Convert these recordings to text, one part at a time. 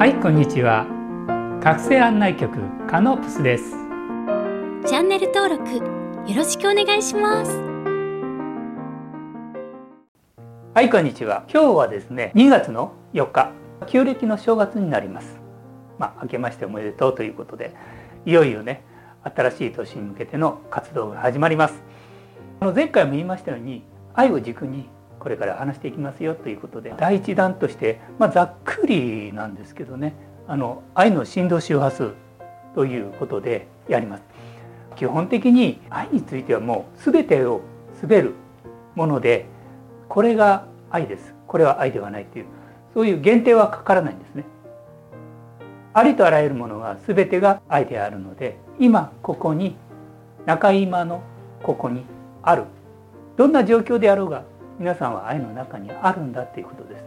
はいこんにちは。覚醒案内局カノープスです。チャンネル登録よろしくお願いします。はいこんにちは。今日はですね2月の4日旧暦の正月になります。まあ明けましておめでとうということでいよいよね新しい年に向けての活動が始まります。あの前回も言いましたように愛を軸にこれから話していきますよということで第一弾として、まあ、ざっくりなんですけどねあの愛の振動周波数ということでやります。基本的に愛についてはもう全てを滑るものでこれが愛です。これは愛ではないというそういう限定はかからないんですね。ありとあらゆるものは全てが愛であるので今ここに中今のここにある。どんな状況であろうが皆さんは愛の中にあるんだっていうことです。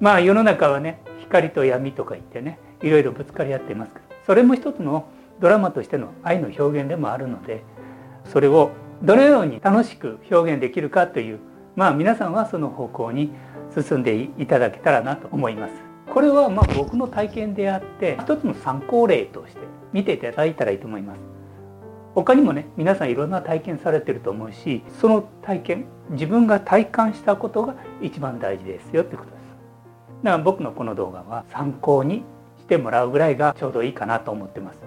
まあ世の中はね光と闇とか言ってねいろいろぶつかり合っていますけどそれも一つのドラマとしての愛の表現でもあるのでそれをどのように楽しく表現できるかというまあ皆さんはその方向に進んでいただけたらなと思います。これはまあ僕の体験であって一つの参考例として見ていただいたらいいと思います。他にもね皆さんいろんな体験されてると思うしその体験自分が体感したことが一番大事ですよってことです。だから僕のこの動画は参考にしてもらうぐらいがちょうどいいかなと思ってます。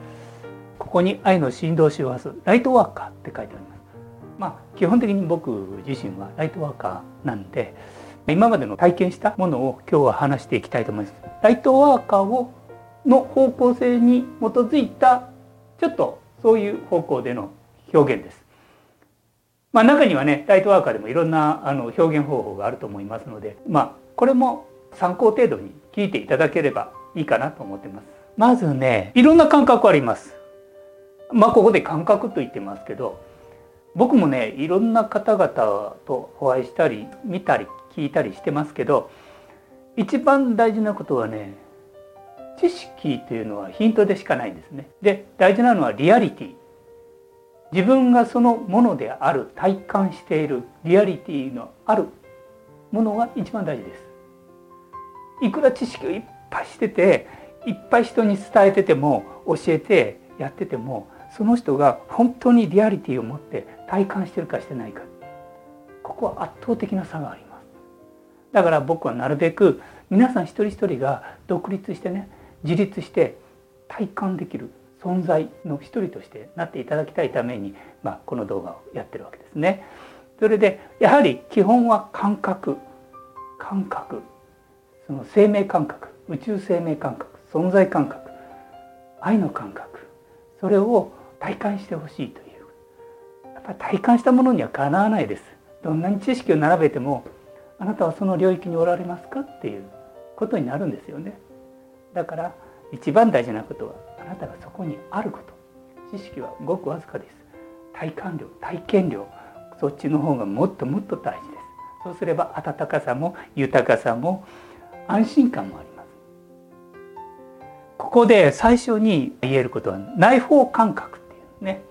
ここに愛の振動周波数ライトワーカーって書いてあります。まあ基本的に僕自身はライトワーカーなんで今までの体験したものを今日は話していきたいと思います。ライトワーカーをの方向性に基づいたちょっとそういう方向での表現です。まあ、中にはねライトワーカーでもいろんなあの表現方法があると思いますので、まあ、これも参考程度に聞いていただければいいかなと思ってます。まずねいろんな感覚あります。まあここで感覚と言ってますけど僕もねいろんな方々とお会いしたり見たり聞いたりしてますけど一番大事なことはね知識というのはヒントでしかないんですね。で大事なのはリアリティ自分がそのものである体感しているリアリティのあるものが一番大事です。いくら知識をいっぱいしてていっぱい人に伝えてても教えてやっててもその人が本当にリアリティを持って体感してるかしてないかここは圧倒的な差がありますだから僕はなるべく皆さん一人一人が独立してね自立して体感できる存在の一人としてなっていただきたいために、まあ、この動画をやってるわけですね。それでやはり基本は感覚。感覚。その生命感覚。宇宙生命感覚。存在感覚。愛の感覚。それを体感してほしいという。やっぱ体感したものにはかなわないです。どんなに知識を並べてもあなたはその領域におられますかっていうことになるんですよね。だから一番大事なことはあなたがそこにあること。知識はごくわずかです。体感量体験量そっちの方がもっともっと大事です。そうすれば温かさも豊かさも安心感もあります。ここで最初に言えることは内包感覚っていうね。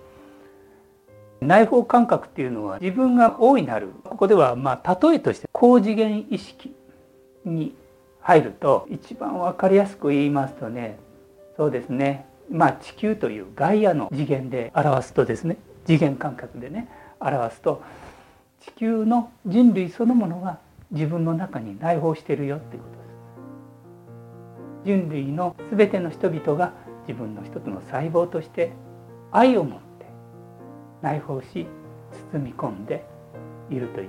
内包感覚っていうのは自分が大いなるここではまあ例えとして高次元意識に入ると一番分かりやすく言いますとねそうですねまあ地球というガイアの次元で表すとですね次元感覚でね表すと地球の人類そのものが自分の中に内包しているよっていうことです。人類の全ての人々が自分の一つの細胞として愛を持って内包し包み込んでいるという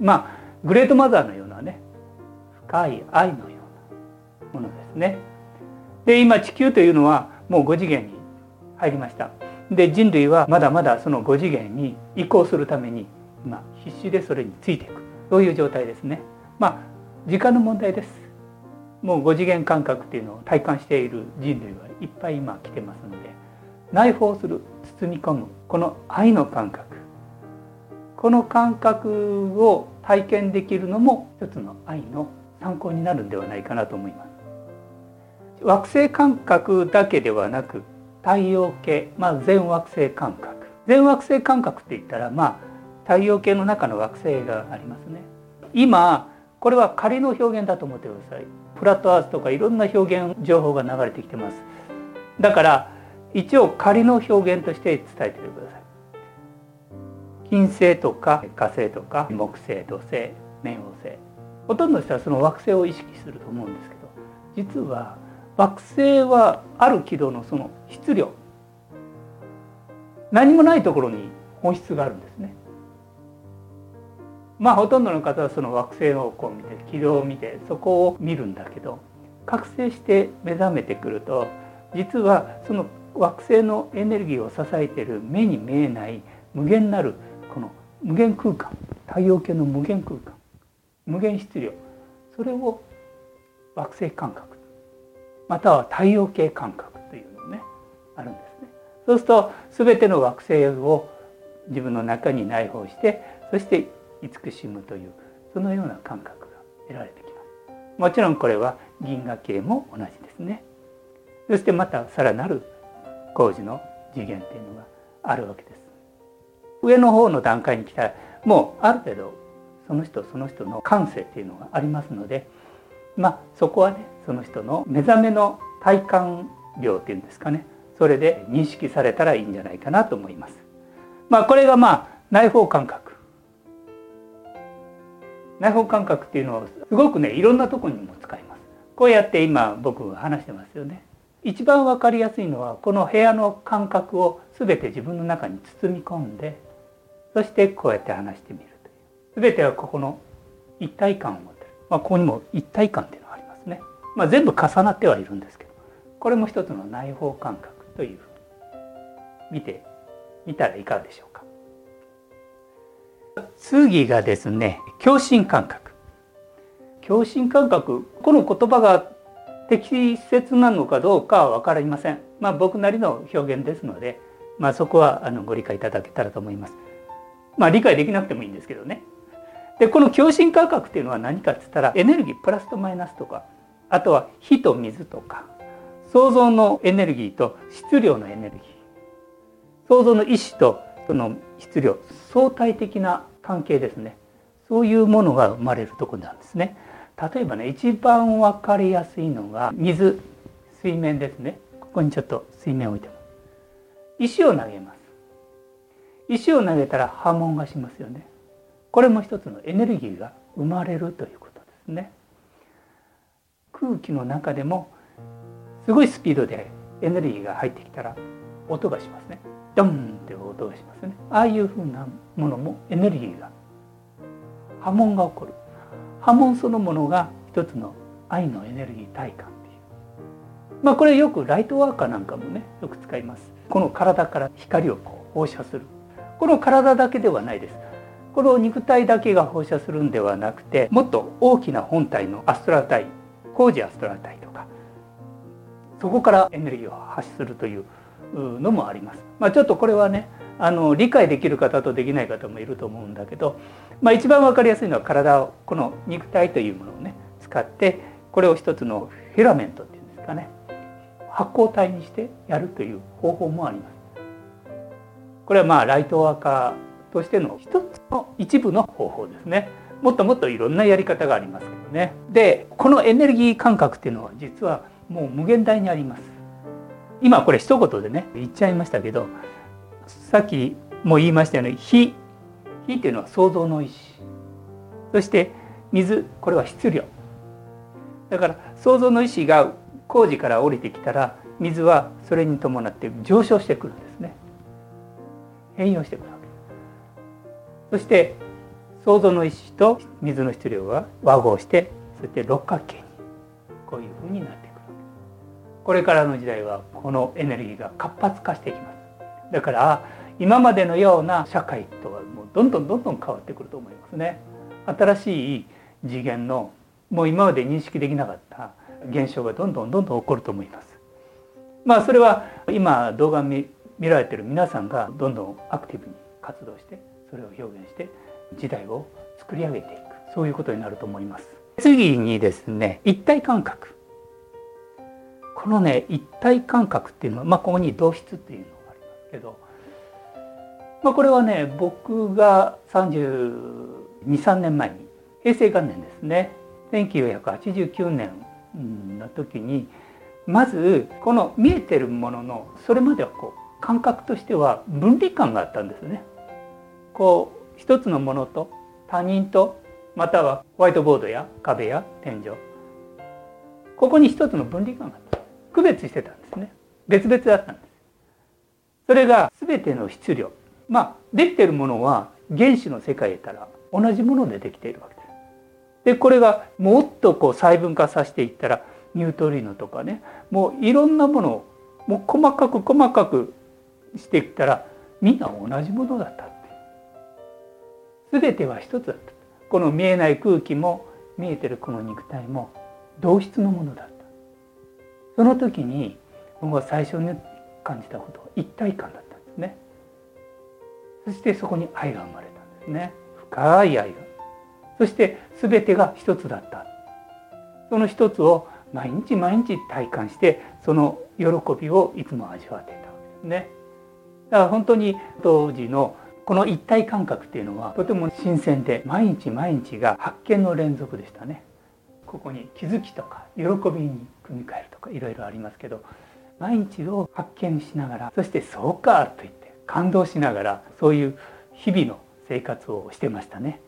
まあグレートマザーのようなね深い愛のようなものですね。で今地球というのはもう5次元に入りました。で人類はまだまだその5次元に移行するために今必死でそれについていくそういう状態ですね。まあ時間の問題です。もう5次元感覚っていうのを体感している人類はいっぱい今来てますので内包する包み込むこの愛の感覚この感覚を体験できるのも一つの愛の参考になるんではないかなと思います。惑星感覚だけではなく太陽系、まあ、全惑星感覚全惑星感覚って言ったらまあ太陽系の中の惑星がありますね。今これは仮の表現だと思ってください。フラットアースとかいろんな表現情報が流れてきてます。だから一応仮の表現として伝えてください。金星とか火星とか木星土星冥王星。ほとんどの人はその惑星を意識すると思うんですけど実は惑星はある軌道のその質量何もないところに本質があるんですね。まあほとんどの方はその惑星をこう見て軌道を見てそこを見るんだけど覚醒して目覚めてくると実はその惑星のエネルギーを支えている目に見えない無限なるこの無限空間太陽系の無限空間無限質量それを惑星感覚または太陽系感覚というのねあるんですね。そうすると全ての惑星を自分の中に内包してそして慈しむというそのような感覚が得られてきます。もちろんこれは銀河系も同じですね。そしてまたさらなる工事の次元っていうのがあるわけです。上の方の段階に来たらもうある程度その人その人の感性っていうのがありますのでまあそこはねその人の目覚めの体感量っていうんですかねそれで認識されたらいいんじゃないかなと思います。まあこれがまあ内包感覚内包感覚っていうのをすごくねいろんなとこにも使います。こうやって今僕話してますよね。一番わかりやすいのはこの部屋の感覚を全て自分の中に包み込んでそしてこうやって話してみる全てはここの一体感を持ってる、まあ、ここにも一体感っていうのがありますね、まあ、全部重なってはいるんですけどこれも一つの内包感覚というふうに見てみたらいかがでしょうか。次がですね共振感覚。共振感覚この言葉が適切なのかどうかは分かりません。まあ僕なりの表現ですのでまあそこはあのご理解いただけたらと思います。まあ理解できなくてもいいんですけどね。でこの共振価格っていうのは何かって言ったらエネルギープラスとマイナスとかあとは火と水とか想像のエネルギーと質量のエネルギー想像の意志とその質量相対的な関係ですね。そういうものが生まれるとこなんですね。例えばね一番分かりやすいのが水水面ですね。ここにちょっと水面を置いても。石を投げます。石を投げたら波紋がしますよね。これも一つのエネルギーが生まれるということですね。空気の中でもすごいスピードでエネルギーが入ってきたら音がしますね。ドンって音がしますね。ああいうふうなものもエネルギーが波紋が起こる。波紋そのものが一つの愛のエネルギー体感っていう。まあこれよくライトワーカーなんかもねよく使います。この体から光をこう放射する。この体だけではないです。この肉体だけが放射するんではなくてもっと大きな本体のアストラ体工事アストラ体とかそこからエネルギーを発するというのもあります。まあ、ちょっとこれはねあの理解できる方とできない方もいると思うんだけど、まあ、一番分かりやすいのは体をこの肉体というものをね使ってこれを一つのフィラメントっていうんですかね発光体にしてやるという方法もあります。これはまあライトワーカーとしての一つの一部の方法ですね。もっともっといろんなやり方がありますけどね。でこのエネルギー感覚っていうのは実はもう無限大にあります。今これ一言でね言っちゃいましたけどさっきも言いましたように火火っていうのは創造の意志そして水これは質量だから創造の意志が工事から降りてきたら水はそれに伴って上昇してくるんですね。変容してくるそして想像の石と水の質量は和合してそして六角形にこういうふうになってくる。これからの時代はこのエネルギーが活発化していきます。だから今までのような社会とはもうどんどんどんどん変わってくると思いますね。新しい次元のもう今まで認識できなかった現象がどんどんどんどん起こると思います。まあそれは今動画見られてる皆さんがどんどんアクティブに活動してそれを表現して時代を作り上げていく。そういうことになると思います。次にですね一体感覚。このね一体感覚っていうのは、まあ、ここに同質っていうのがありますけど、まあ、これはね僕が323年前に平成元年ですね1989年の時にまずこの見えてるもののそれまではこう感覚としては分離感があったんですね。こう一つのものと他人とまたはホワイトボードや壁や天井。ここに一つの分離感があった。区別してたんですね。別々だったんです。それが全ての質量まあできてるものは原子の世界へたら同じものでできているわけです。でこれがもっとこう細分化させていったらニュートリノとかねもういろんなものをもう細かく細かくしていったらみんな同じものだった。全ては一つだった。この見えない空気も見えてるこの肉体も同質のものだった。その時に僕は最初に感じたことは一体感だったんですね。そしてそこに愛が生まれたんですね。深い愛が。そして全てが一つだった。その一つを毎日毎日体感してその喜びをいつも味わっていたわけですね。だから本当に当時のこの一体感覚っていうのはとても新鮮で毎日毎日が発見の連続でしたねここに気づきとか喜びに組み替えるとかいろいろありますけど毎日を発見しながらそして「そうか!」と言って感動しながらそういう日々の生活をしてましたね。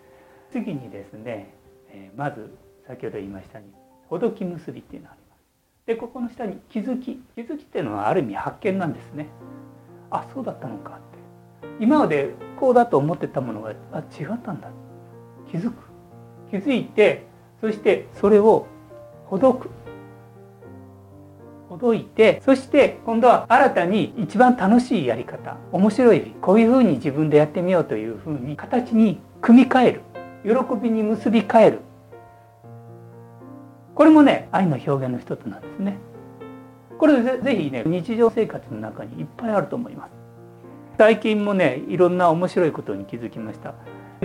次にですねえまず先ほど言いましたようにほどき結びっていうのがあります。でここの下に気づき気づきっていうのはある意味発見なんですね。あそうだったのか今までこうだと思ってたものがあ違ったんだ。気づく。気づいてそしてそれをほどく。ほどいてそして今度は新たに一番楽しいやり方。面白いこういうふうに自分でやってみようというふうに形に組み替える。喜びに結び替える。これもね愛の表現の一つなんですね。これぜぜひね日常生活の中にいっぱいあると思います。最近もねいろんな面白いことに気づきました。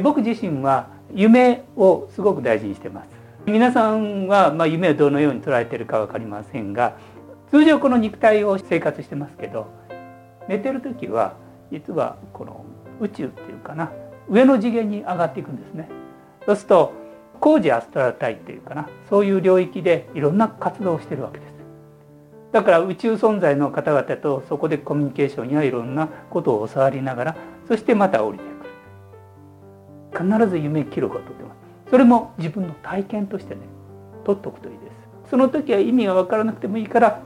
僕自身は夢をすごく大事にしてます。皆さんはま夢をどのように捉えてるか分かりませんが通常この肉体を生活してますけど寝てる時は実はこの宇宙っていうかな上の次元に上がっていくんですね。そうすると工事アストラ体っていうかなそういう領域でいろんな活動をしてるわけです。だから宇宙存在の方々とそこでコミュニケーションやいろんなことを教わりながらそしてまた降りてくる。必ず夢記録を取ってますそれも自分の体験としてね取っておくといいです。その時は意味が分からなくてもいいから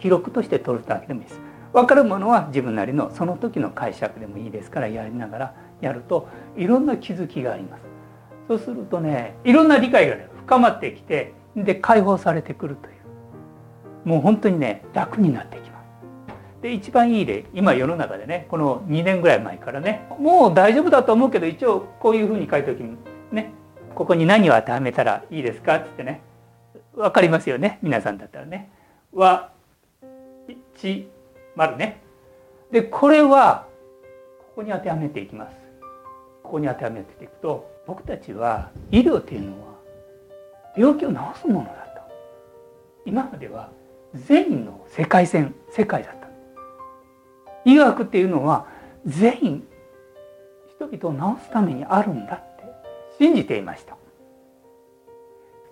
記録として取るだけでもいいです。分かるものは自分なりのその時の解釈でもいいですからやりながらやるといろんな気づきがあります。そうするとねいろんな理解が、ね、深まってきてで解放されてくるという。もう本当にね楽になってきますで一番いい例今世の中でねこの2年ぐらい前からねもう大丈夫だと思うけど一応こういうふうに書いておきねここに何を当てはめたらいいですかってね分かりますよね皆さんだったらね。は1丸ね。でこれはここに当てはめていきます。ここに当てはめていくと僕たちは医療っていうのは病気を治すものだと今までは善意の世界線世界だった医学っていうのは善意人々を治すためにあるんだって信じていました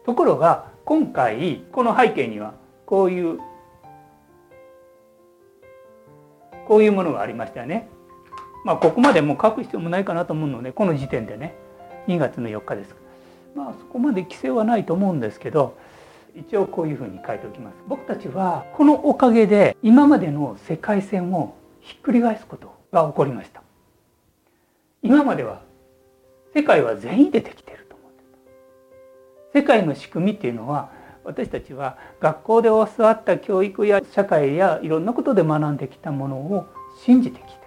ところが今回この背景にはこういうこういうものがありましたよね。まあここまでもう書く必要もないかなと思うのでこの時点でね2月の4日です。まあそこまで規制はないと思うんですけど一応こういうふうに書いておきます。僕たちはこのおかげで今までの世界線をひっくり返すことが起こりました。今までは世界は善意でできていると思ってた世界の仕組みっていうのは私たちは学校で教わった教育や社会やいろんなことで学んできたものを信じてきて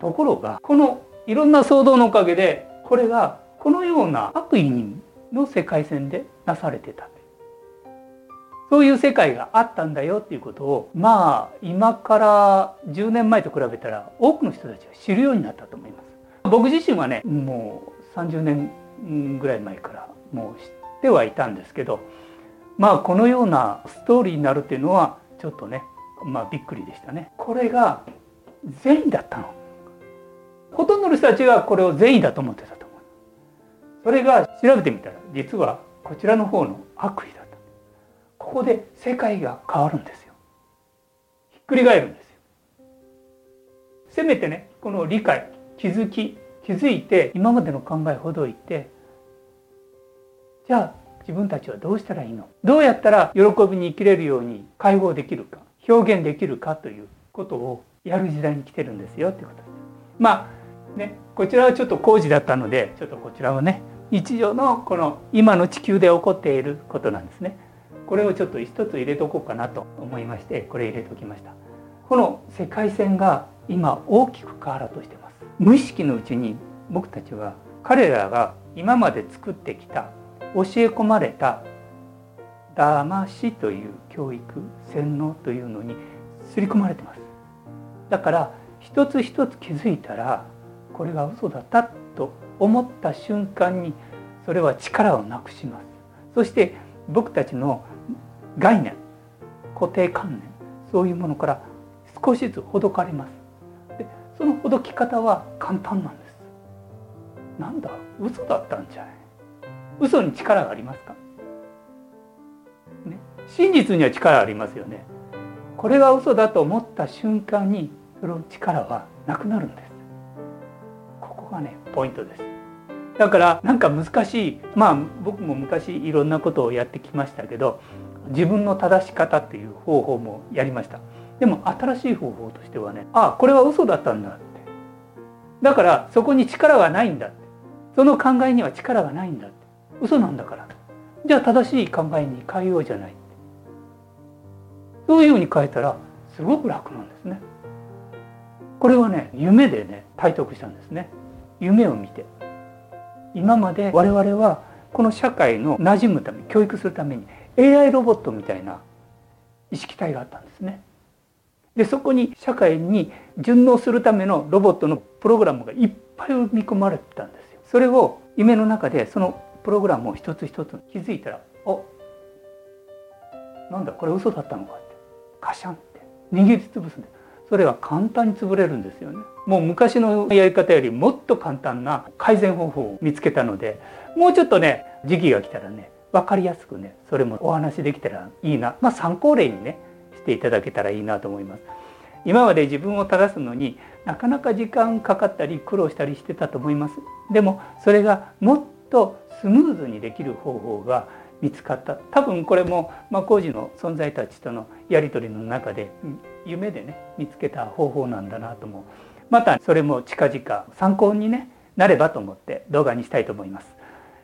ところがこのいろんな騒動のおかげでこれがこのような悪意の世界線でなされてたんですそういう世界があったんだよっていうことをまあ今から10年前と比べたら多くの人たちが知るようになったと思います。僕自身はねもう30年ぐらい前からもう知ってはいたんですけどまあこのようなストーリーになるっていうのはちょっとねまあびっくりでしたね。これが善意だったの。ほとんどの人たちがこれを善意だと思ってたと思う。それが調べてみたら実はこちらの方の悪意だここで世界が変わるんですよひっくり返るんですよせめてねこの理解気づき気づいて今までの考えほどいてじゃあ自分たちはどうしたらいいの？どうやったら喜びに生きれるように解放できるか表現できるかということをやる時代に来てるんですよってことです。まあねこちらはちょっと工事だったのでちょっとこちらはね日常のこの今の地球で起こっていることなんですね。これをちょっと一つ入れとこうかなと思いましてこれ入れときました。この世界線が今大きく変わろうとしてます。無意識のうちに僕たちは彼らが今まで作ってきた教え込まれた騙しという教育洗脳というのに刷り込まれてますだから一つ一つ気づいたらこれが嘘だったと思った瞬間にそれは力をなくしますそして僕たちの概念固定観念そういうものから少しずつほどかれます。でそのほどき方は簡単なんです。なんだ？嘘だったんじゃない？嘘に力がありますか、ね、真実には力ありますよね。これが嘘だと思った瞬間にその力はなくなるんです。ここがねポイントです。だからなんか難しいまあ僕も昔いろんなことをやってきましたけど自分の正し方っていう方法もやりました。でも新しい方法としてはねああこれは嘘だったんだって。だからそこに力がないんだって。その考えには力がないんだって。嘘なんだからじゃあ正しい考えに変えようじゃないそういうふうに変えたらすごく楽なんですね。これはね夢でね体得したんですね。夢を見て。今まで我々はこの社会の馴染むため教育するために AI ロボットみたいな意識体があったんですね。でそこに社会に順応するためのロボットのプログラムがいっぱい生み込まれてたんですよ。それを夢の中でそのプログラムを一つ一つ気づいたら「おなんだこれ嘘だったのか」って。カシャンって。握りつぶすんですそれは簡単に潰れるんですよねもう昔のやり方よりもっと簡単な改善方法を見つけたのでもうちょっとね時期が来たらね分かりやすくねそれもお話できたらいいなまあ参考例にねしていただけたらいいなと思います。今まで自分を正すのになかなか時間かかったり苦労したりしてたと思います。でもそれがもっとスムーズにできる方法が見つかった。多分これも、ま、工事の存在たちとのやり取りの中で夢でね見つけた方法なんだなともまたそれも近々参考に、ね、なればと思って動画にしたいと思います。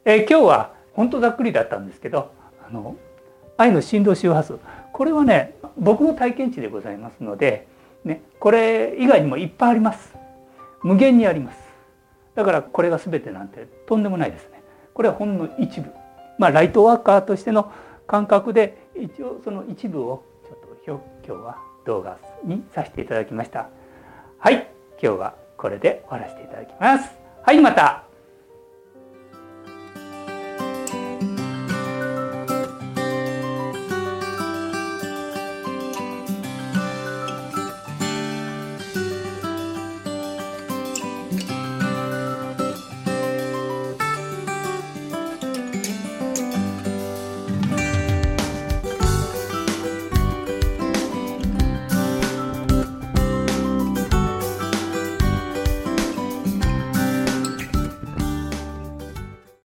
えー、今日は本当ざっくりだったんですけどあの愛の振動周波数。これはね僕の体験値でございますので、ね、これ以外にもいっぱいあります。無限にあります。だからこれが全てなんてとんでもないですね。これはほんの一部。まあライトワーカーとしての感覚で一応その一部をちょっと今日は動画にさせていただきました。はい。今日はこれで終わらせていただきます。はいまた。